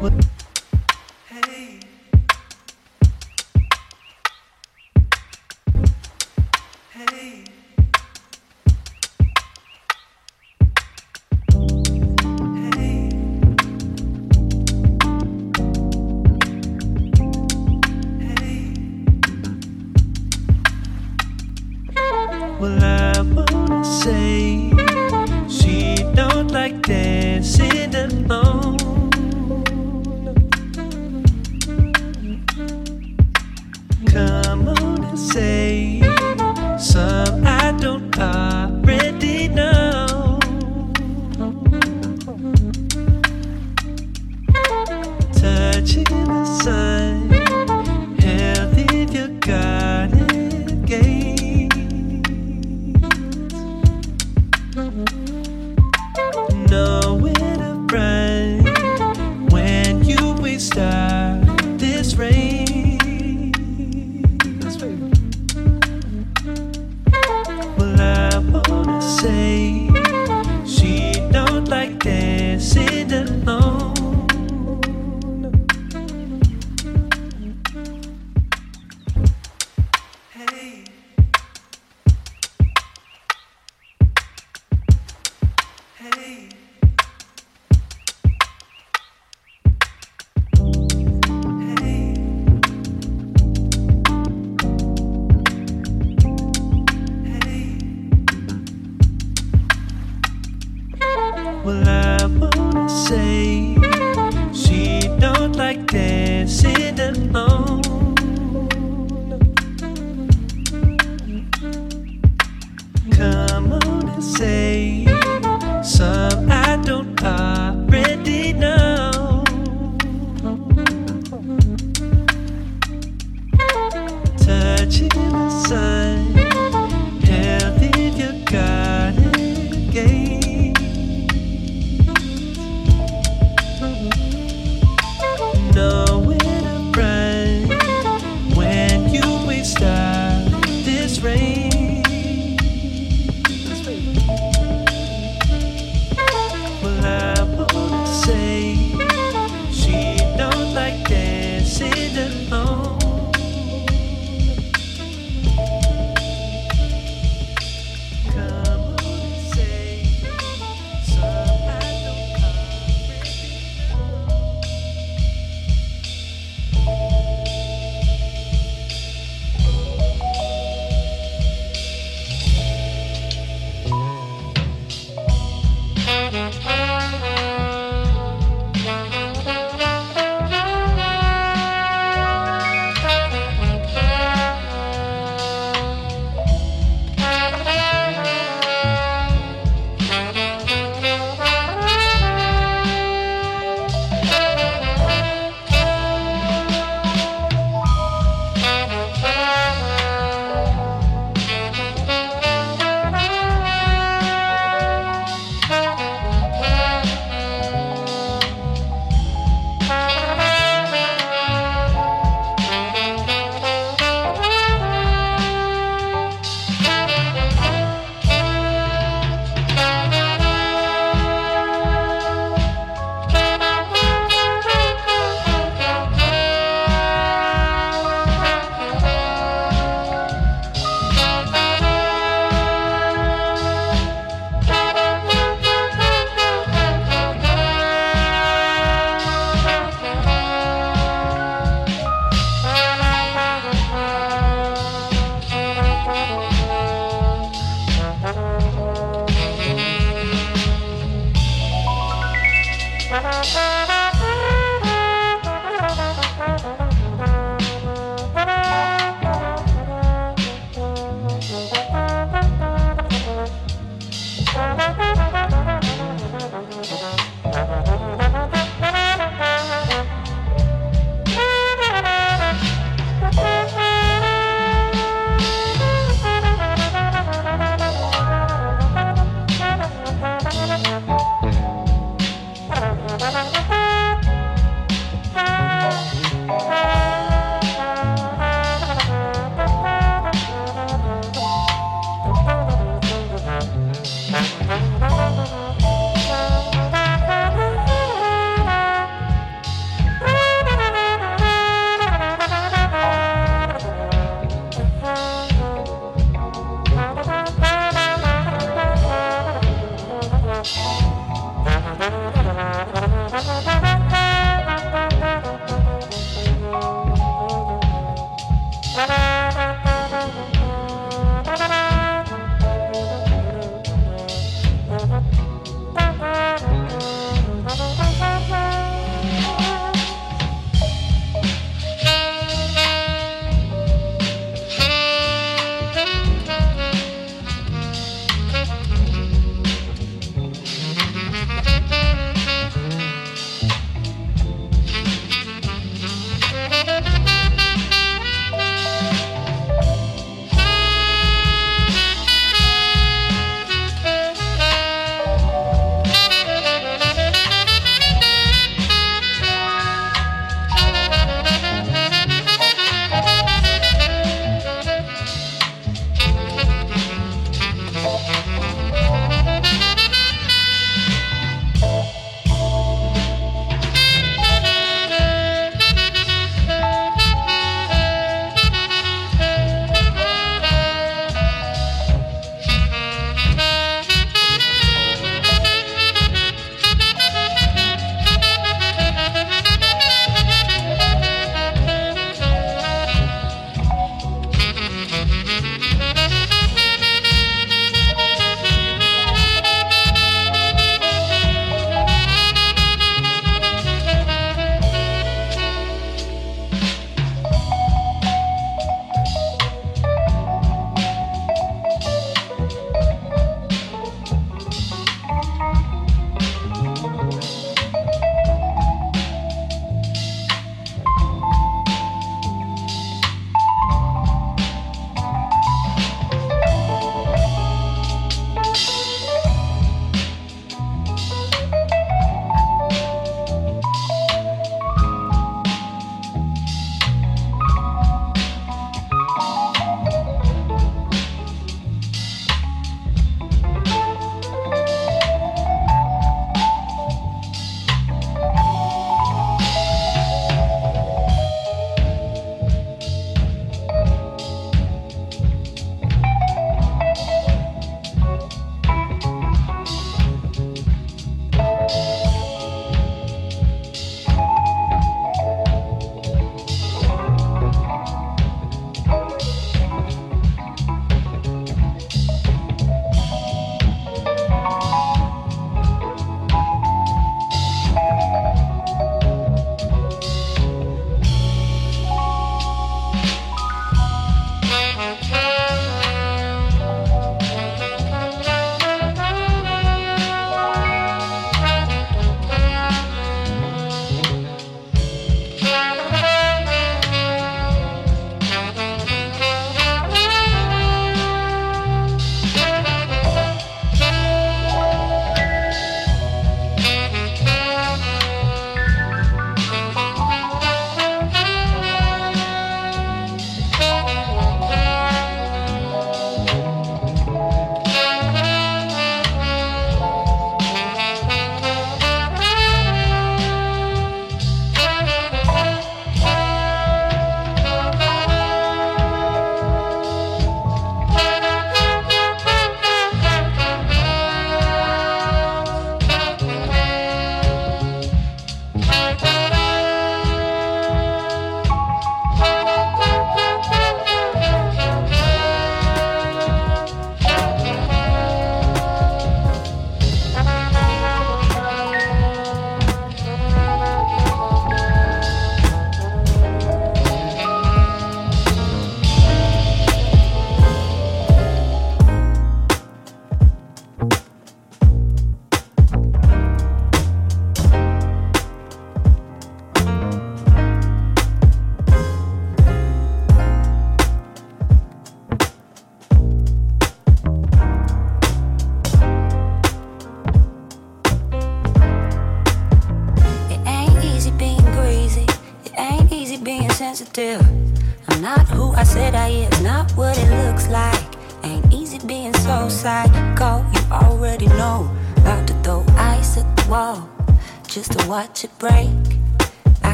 What?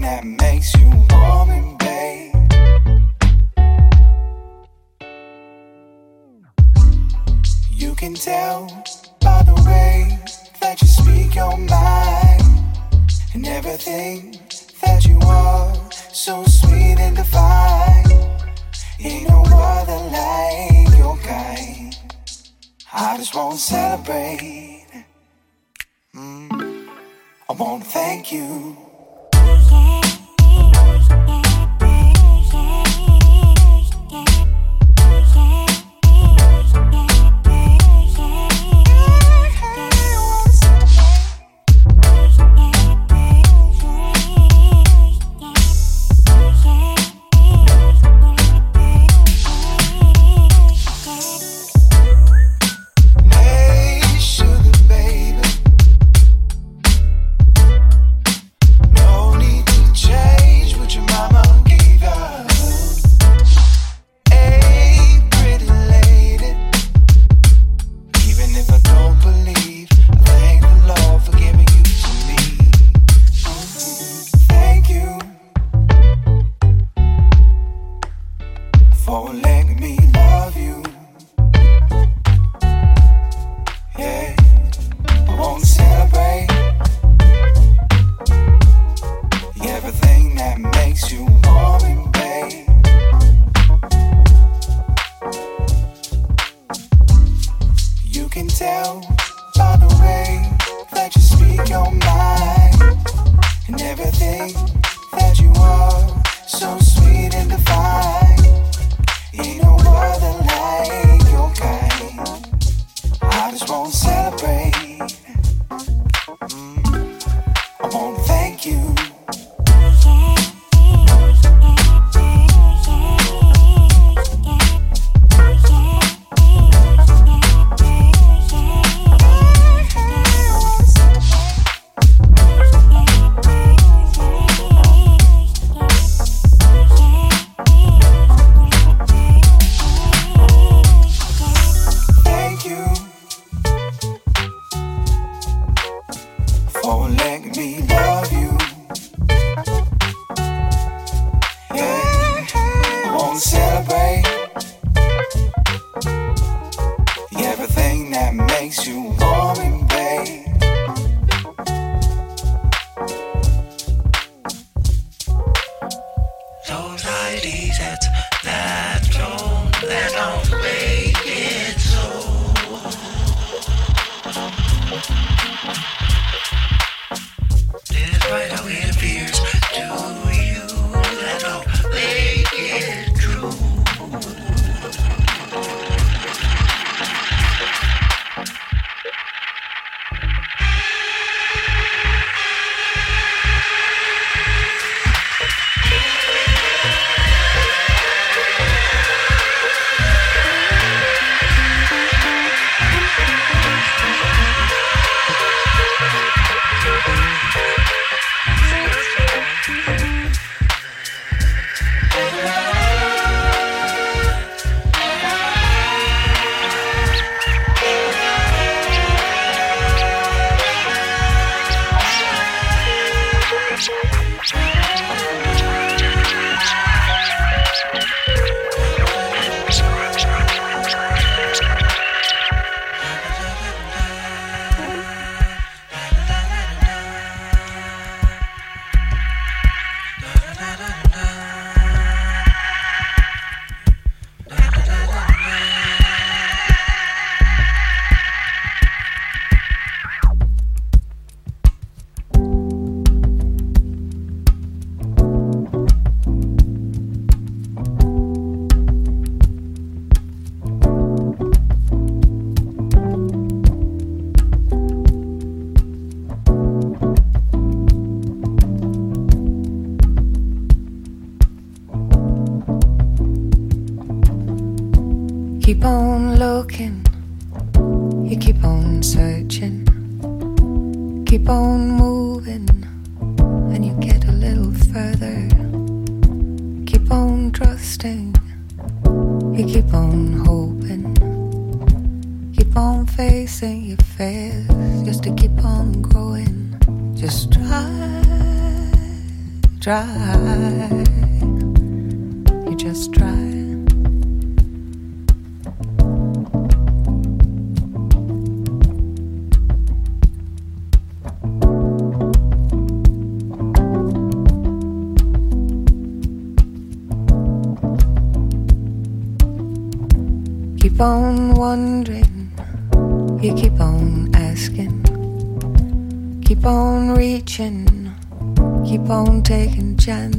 That makes you warm and babe. You can tell by the way that you speak your mind and everything that you are, so sweet and divine. Ain't no other like your kind. I just wanna celebrate. Mm. I wanna thank you.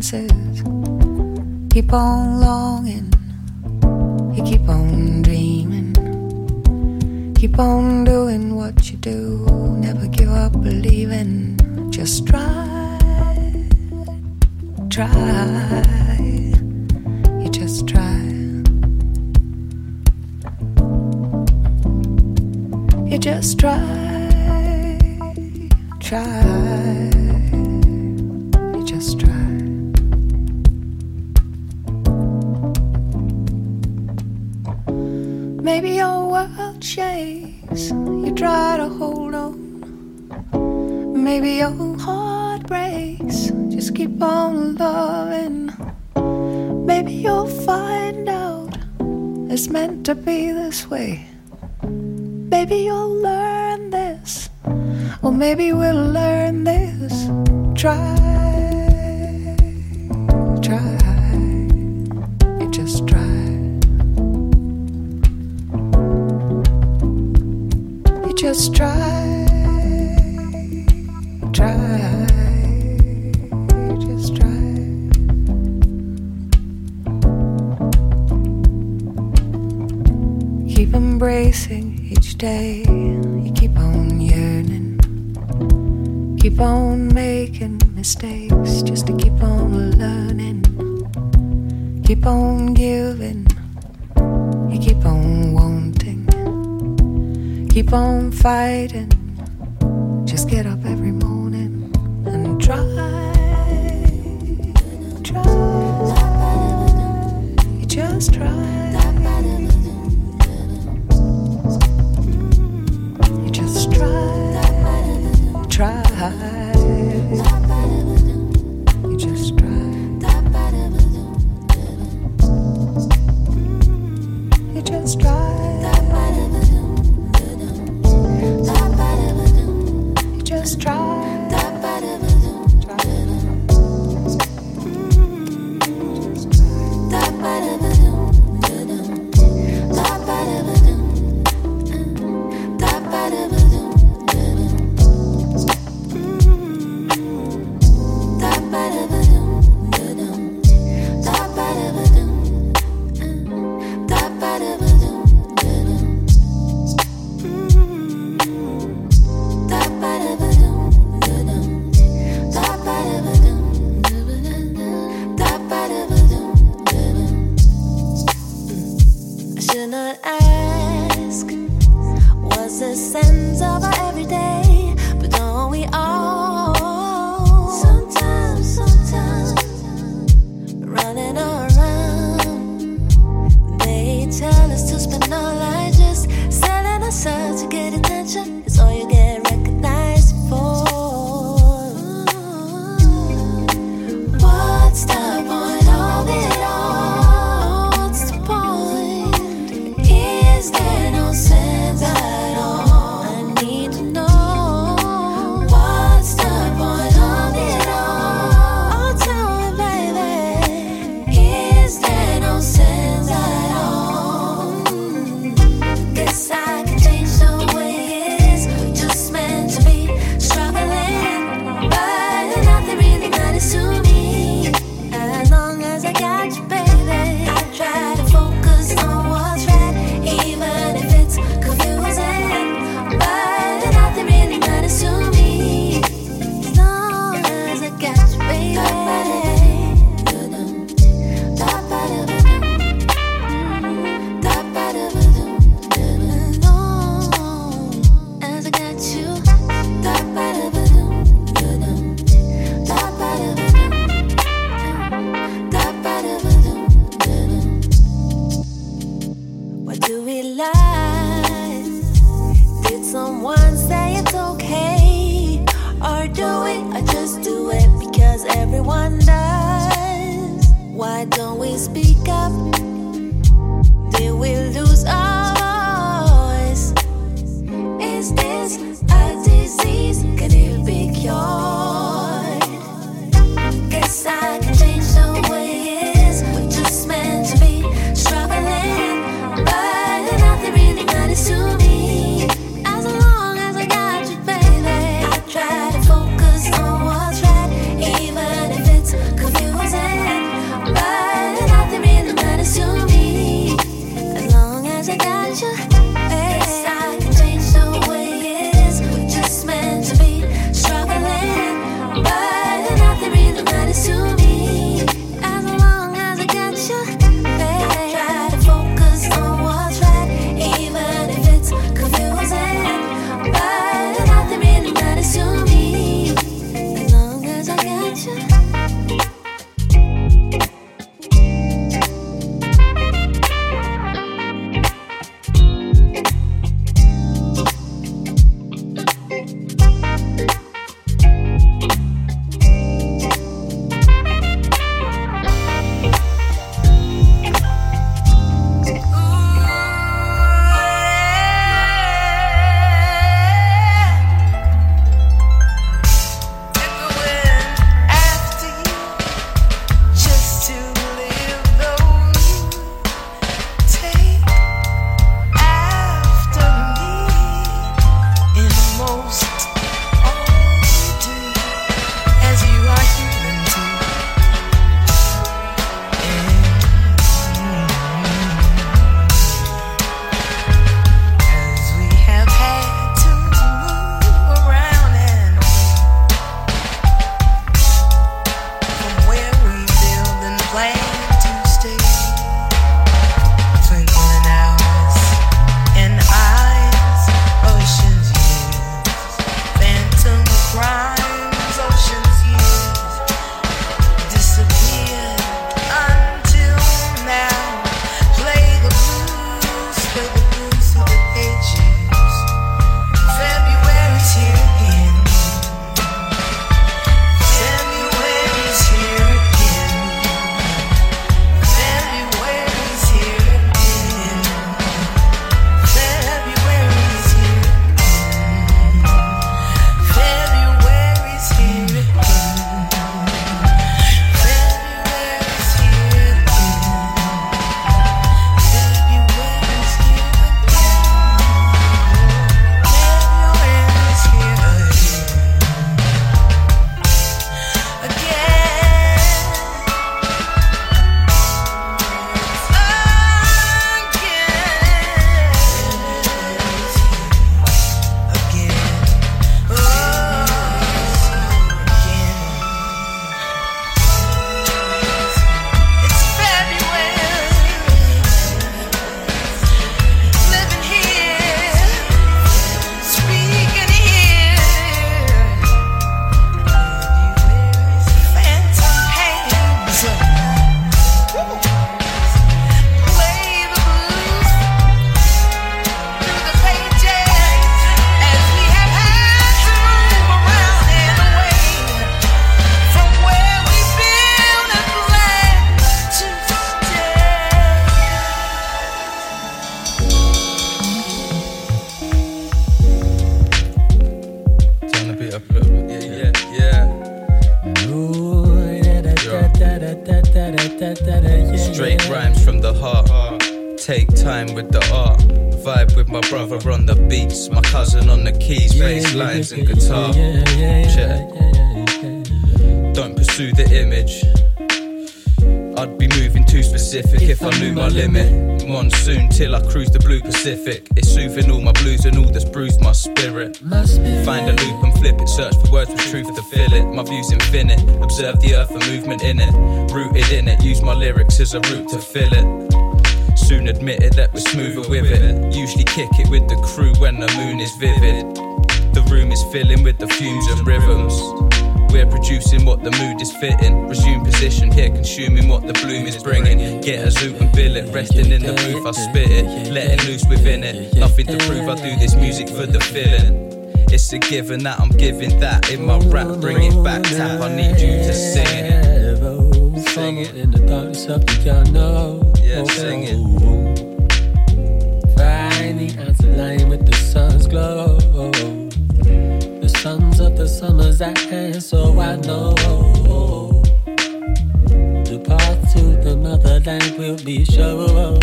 chances. Keep on loving. keep on making mistakes, just to keep on learning, keep on giving, you keep on wanting, keep on fighting, just get up every morning and try. Try, you just try. just try. Time with the art. Vibe with my brother on the beats. My cousin on the keys, bass lines and guitar. Check. Don't pursue the image. I'd be moving too specific if I knew my limit. Monsoon till I cruise the blue Pacific. It's soothing all my blues and all that's bruised my spirit. Find a loop and flip it. Search for words with truth to fill it. My view's infinite. Observe the earth and movement in it. Rooted in it. Use my lyrics as a route to fill it. Soon admit it that we're smoother with it. Usually kick it with the crew when the moon is vivid. The room is filling with the fumes and rhythms. We're producing what the mood is fitting. Resume position here, consuming what the bloom is bringing. Get a zoot and bill it, resting in the booth, I spit it. Letting loose within it. Nothing to prove, I do this music for the feeling. It's a given that I'm giving that in my rap. Bring it back, tap. I need you to sing it. Sing it. In the darkness of the know. Yeah, sing it. Finding answer line with the sun's glow. The suns of the summer's at hand, so I know. The path to the motherland will be sure.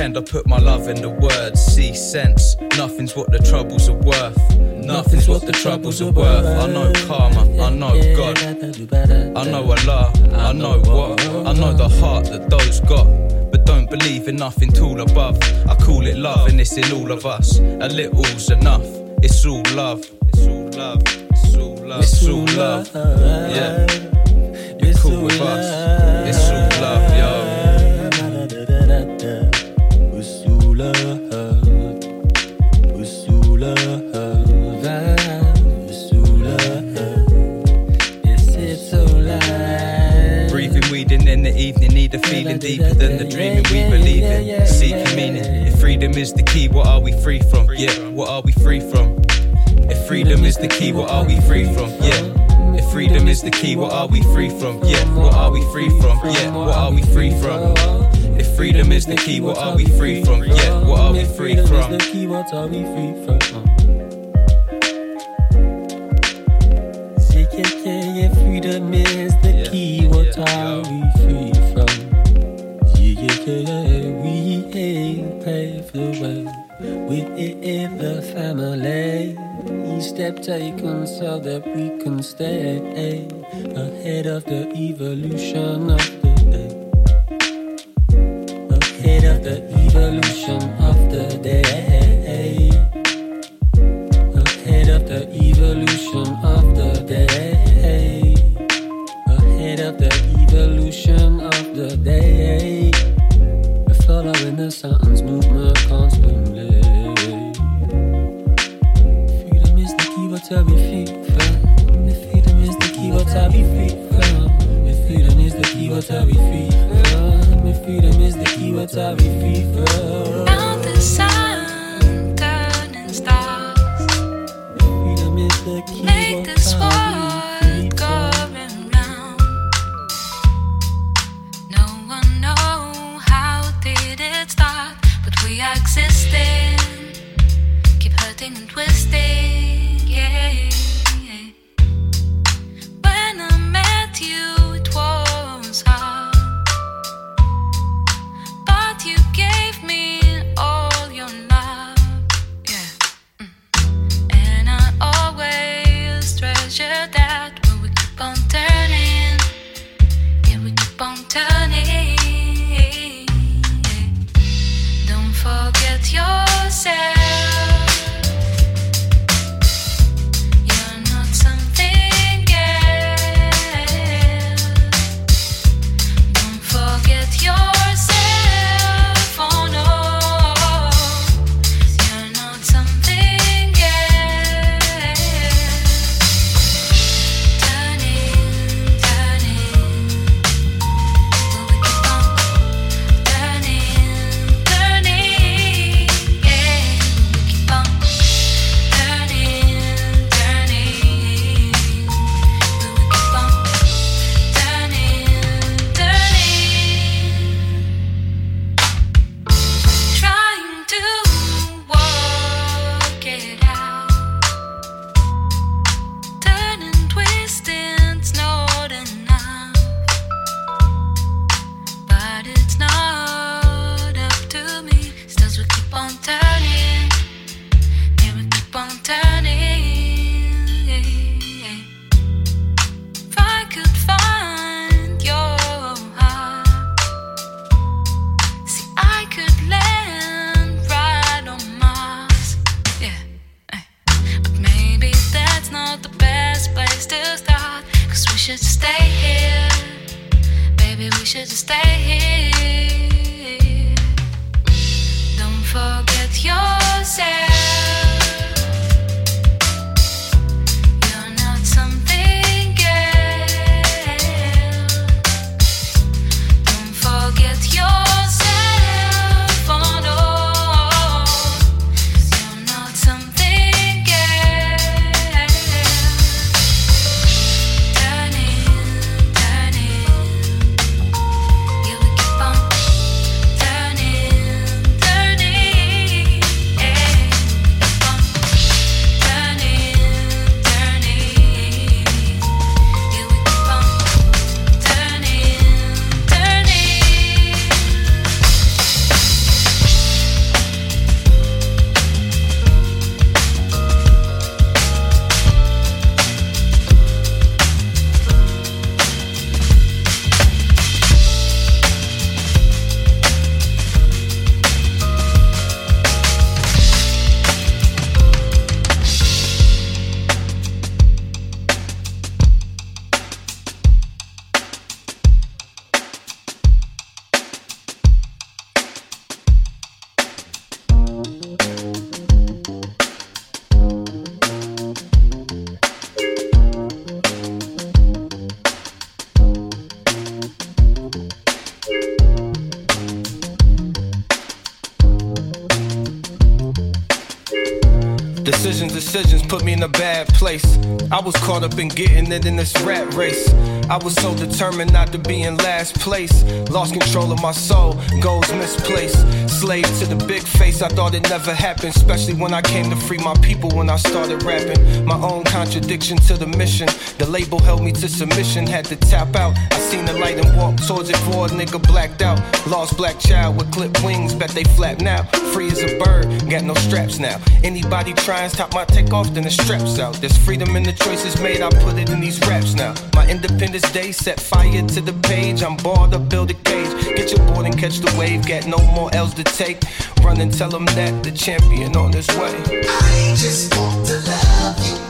Pen, I put my love in the words. See sense, nothing's what the troubles are worth. Nothing's what the troubles are worth. I know karma, I know God, I know Allah, I know what, I know the heart that those got. But don't believe in nothing tall above. I call it love, and it's in all of us. A little's enough. It's all love. It's all love. It's all love. It's all love. Yeah. You're cool with us. It's deeper than the dreaming we believe in. Seeking meaning. If freedom is the key, what are we free from? Yeah, what are we free from? If freedom is the key, what are we free from? Yeah. If freedom is the key, what are we free from? Yeah, what are we free from? Yeah, what are we free from? If freedom is the key, what are we free from? Yeah, what are we free from? Step taken so that we can stay ahead of the evolution of the day. Ahead of the evolution of the day. From? If freedom is the key, what are we free from? If freedom is the key, I was caught up in getting it in this rat race. I was so determined not to be in last place. Lost control of my soul, goals misplaced. Slave to the big face, I thought it never happened. Especially when I came to free my people when I started rapping. My own contradiction to the mission. The label held me to submission, had to tap out. I seen the light and walked towards it, for a nigga blacked out. Lost black child with clipped wings, bet they flap now. Free as a bird, got no straps now. Anybody try and stop my takeoff, then the straps out. There's freedom in the choices made, I put it in these raps now. My independence day set fire to the page. I'm bored up, build a cage. Get your board and catch the wave, got no more L's to take. Run and tell them that the champion on his way. I just want to love you.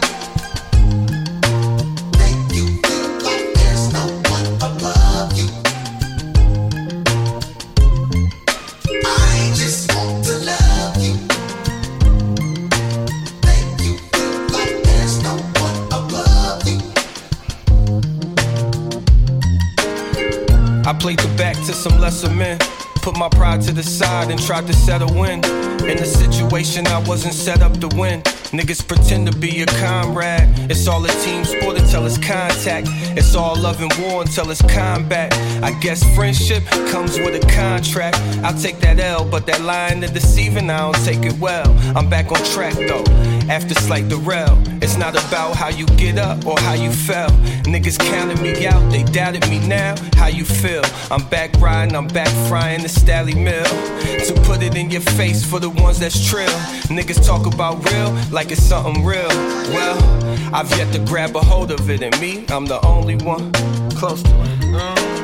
Put my pride to the side and tried to settle in. In a situation I wasn't set up to win. Niggas pretend to be a comrade. It's all a team sport until it's contact. It's all love and war until it's combat. I guess friendship comes with a contract. I'll take that L, but that line of deceiving, I don't take it well. I'm back on track though, after slight derail. It's not about how you get up or how you fell. Niggas counted me out, they doubted me now. How you feel? I'm back riding, I'm back frying the Stalley Mill. To put it in your face for the ones that's trill. Niggas talk about real like it's something real. Well, I've yet to grab a hold of it, and me, I'm the only one close to it. I